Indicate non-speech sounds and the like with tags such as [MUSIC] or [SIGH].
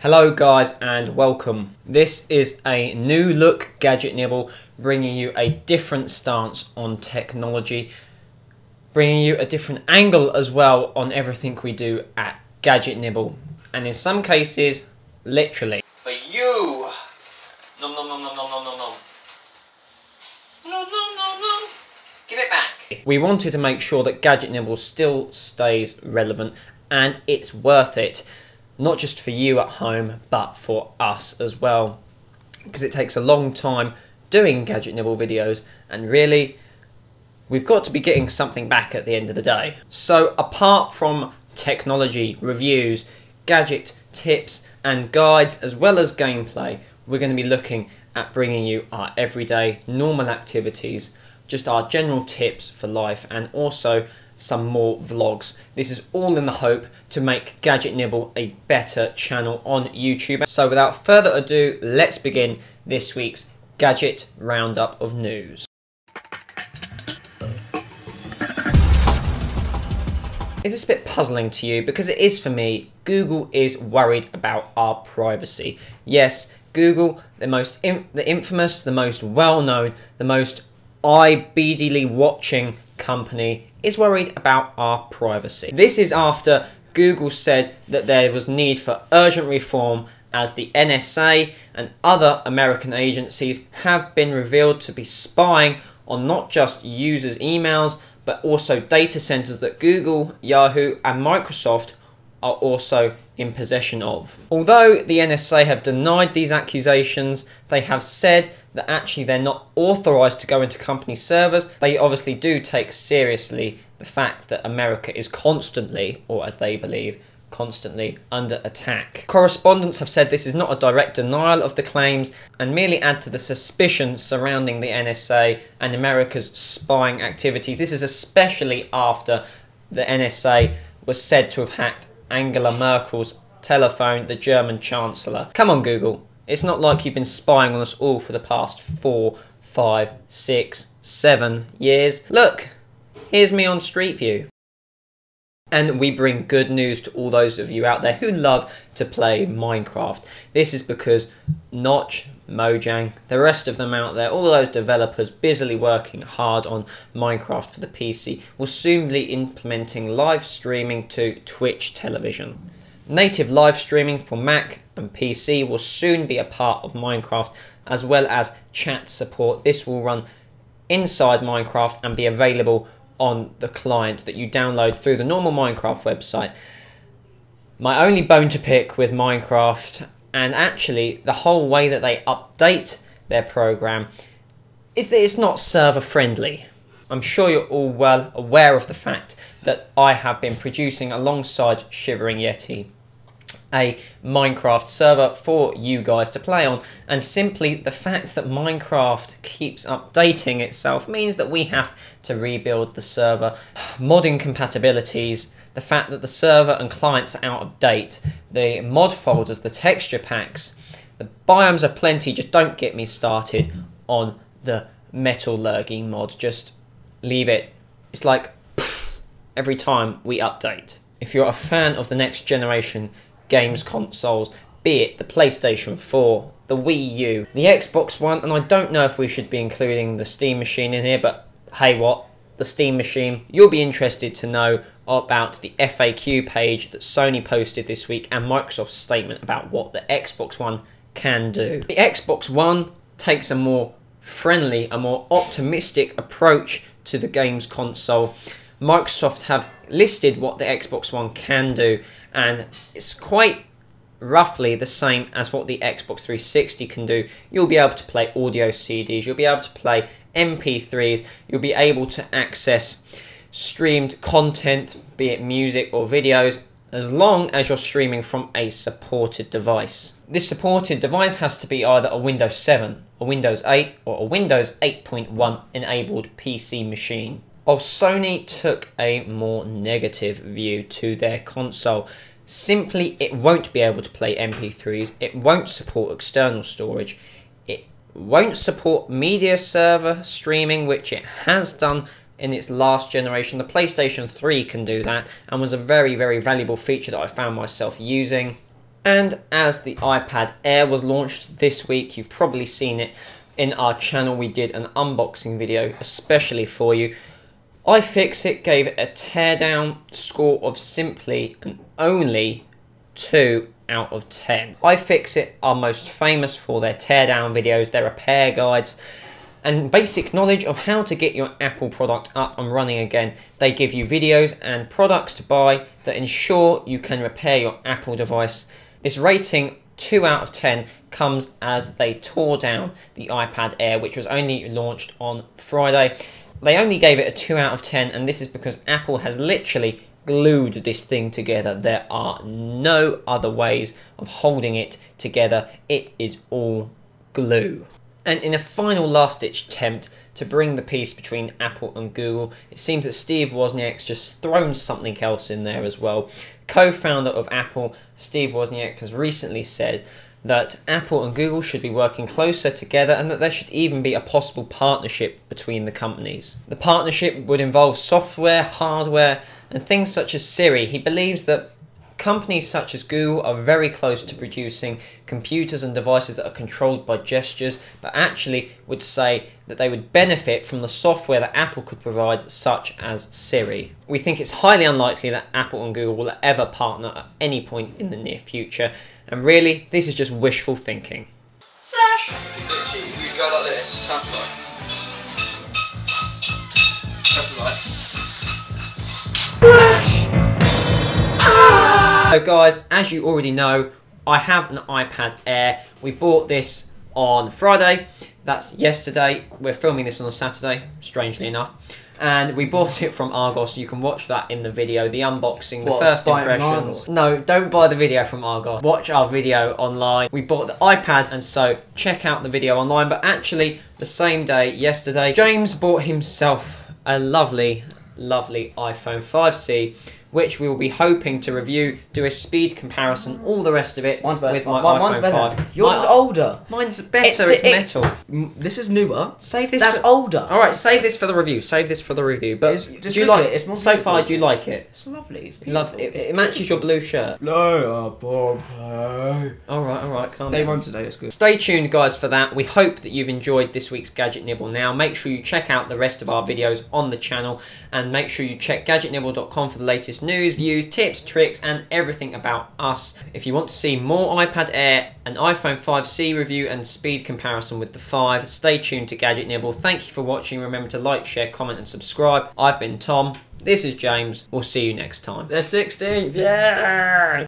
Hello guys and welcome. This is a new look Gadget Nibble bringing you a different stance on technology, bringing you a different angle as well on everything we do at Gadget Nibble and in some cases literally. For you! Nom nom nom nom nom nom nom nom. Nom nom nom nom. Give it back. We wanted to make sure that Gadget Nibble still stays relevant and it's worth it not just for you at home, but for us as well. Because it takes a long time doing Gadget Nibble videos, and really, we've got to be getting something back at the end of the day. So, apart from technology reviews, gadget tips, and guides, as well as gameplay, we're going to be looking at bringing you our everyday normal activities, just our general tips for life, and also some more vlogs. This is all in the hope to make Gadget Nibble a better channel on YouTube. So without further ado, let's begin this week's Gadget Roundup of News. Is this a bit puzzling to you? Because it is for me. Google is worried about our privacy. Yes, Google, the most the infamous, the most well-known, the most eye-beadily watching company is worried about our privacy. This is after Google said that there was need for urgent reform as the NSA and other American agencies have been revealed to be spying on not just users' emails but also data centers that Google, Yahoo, and Microsoft are also in possession of. Although the NSA have denied these accusations, they have said that actually they're not authorized to go into company servers. They obviously do take seriously the fact that America is constantly, or as they believe, constantly under attack. Correspondents have said this is not a direct denial of the claims and merely add to the suspicion surrounding the NSA and America's spying activities. This is especially after the NSA was said to have hacked Angela Merkel's telephone, the German Chancellor. Come on, Google. It's not like you've been spying on us all for the past four, five, six, seven years. Look, here's me on Street View. And we bring good news to all those of you out there who love to play Minecraft. This is because Notch, Mojang, the rest of them out there, all those developers busily working hard on Minecraft for the PC, will soon be implementing live streaming to Twitch television. Native live streaming for Mac and PC will soon be a part of Minecraft, as well as chat support. This will run inside Minecraft and be available on the client that you download through the normal Minecraft website. My only bone to pick with Minecraft, and actually the whole way that they update their program, is that it's not server friendly. I'm sure you're all well aware of the fact that I have been producing alongside Shivering Yeti a Minecraft server for you guys to play on. And simply the fact that Minecraft keeps updating itself means that we have to rebuild the server. [SIGHS] Modding compatibilities, the fact that the server and clients are out of date, the mod folders, the texture packs, the biomes of plenty. Just don't get me started on the metal metallurgy mod. Just leave it. It's like [SIGHS] every time we update. If you're a fan of the next generation games consoles, be it the PlayStation 4, the Wii U, the Xbox One, and I don't know if we should be including the Steam Machine in here, but hey, what? The Steam Machine. You'll be interested to know about the FAQ page that Sony posted this week and Microsoft's statement about what the Xbox One can do. The Xbox One takes a more friendly, a more optimistic approach to the games console. Microsoft have listed what the Xbox One can do, and it's quite roughly the same as what the Xbox 360 can do. You'll be able to play audio CDs, you'll be able to play MP3s, you'll be able to access streamed content, be it music or videos, as long as you're streaming from a supported device. This supported device has to be either a Windows 7, a Windows 8, or a Windows 8.1 enabled PC machine of Sony took a more negative view to their console. Simply, it won't be able to play MP3s, it won't support external storage, it won't support media server streaming, which it has done in its last generation. The PlayStation 3 can do that and was a very, very valuable feature that I found myself using. And as the iPad Air was launched this week, you've probably seen it in our channel. We did an unboxing video especially for you. iFixit gave it a teardown score of simply and only 2 out of 10. iFixit are most famous for their teardown videos, their repair guides, and basic knowledge of how to get your Apple product up and running again. They give you videos and products to buy that ensure you can repair your Apple device. This rating 2 out of 10 comes as they tore down the iPad Air, which was only launched on Friday. They only gave it a 2 out of 10, and this is because Apple has literally glued this thing together. There are no other ways of holding it together, it is all glue. And in a final last ditch attempt to bring the peace between Apple and Google, it seems that Steve Wozniak's just thrown something else in there as well. Co founder of Apple, Steve Wozniak, has recently said that Apple and Google should be working closer together and that there should even be a possible partnership between the companies. The partnership would involve software, hardware, and things such as Siri. He believes that Companies such as Google are very close to producing computers and devices that are controlled by gestures, but actually would say that they would benefit from the software that Apple could provide, such as Siri. We think it's highly unlikely that Apple and Google will ever partner at any point in the near future, and really, this is just wishful thinking. Flash! Literally, you go like this, tap like. Tap like. So, guys, as you already know, I have an iPad Air. We bought this on Friday. That's yesterday. We're filming this on a Saturday, strangely enough. And we bought it from Argos. You can watch that in the video, the unboxing, the What, first buy it from impressions. Argos? No, don't buy the video from Argos. Watch our video online. We bought the iPad, and so check out the video online. But actually, the same day, yesterday, James bought himself a lovely, lovely iPhone 5C. Which we will be hoping to review, do a speed comparison, all the rest of it Mine's better. with my Mine- iPhone mine's better. 5. Yours My- is older. Mine's better. It's- It's, it- metal. M- This is newer. Save this. That's for, older. All right, save this for the review. Save this for the review. But It's- just do you look like at it, it's more So far, do you like it? It's lovely. It's Love it. It matches your blue shirt. No, uh, Pompey. All right, all right, calm Day down. one today is good. Stay tuned, guys, for that. We hope that you've enjoyed this week's Gadget Nibble. Now, make sure you check out the rest of our videos on the channel and make sure you check gadgetnibble.com for the latest news, views, tips, tricks, and everything about us. If you want to see more iPad Air, an iPhone 5C review, and speed comparison with the 5, stay tuned to Gadget Nibble. Thank you for watching. Remember to like, share, comment, and subscribe. I've been Tom. This is James. We'll see you next time. They're 16th. Yeah.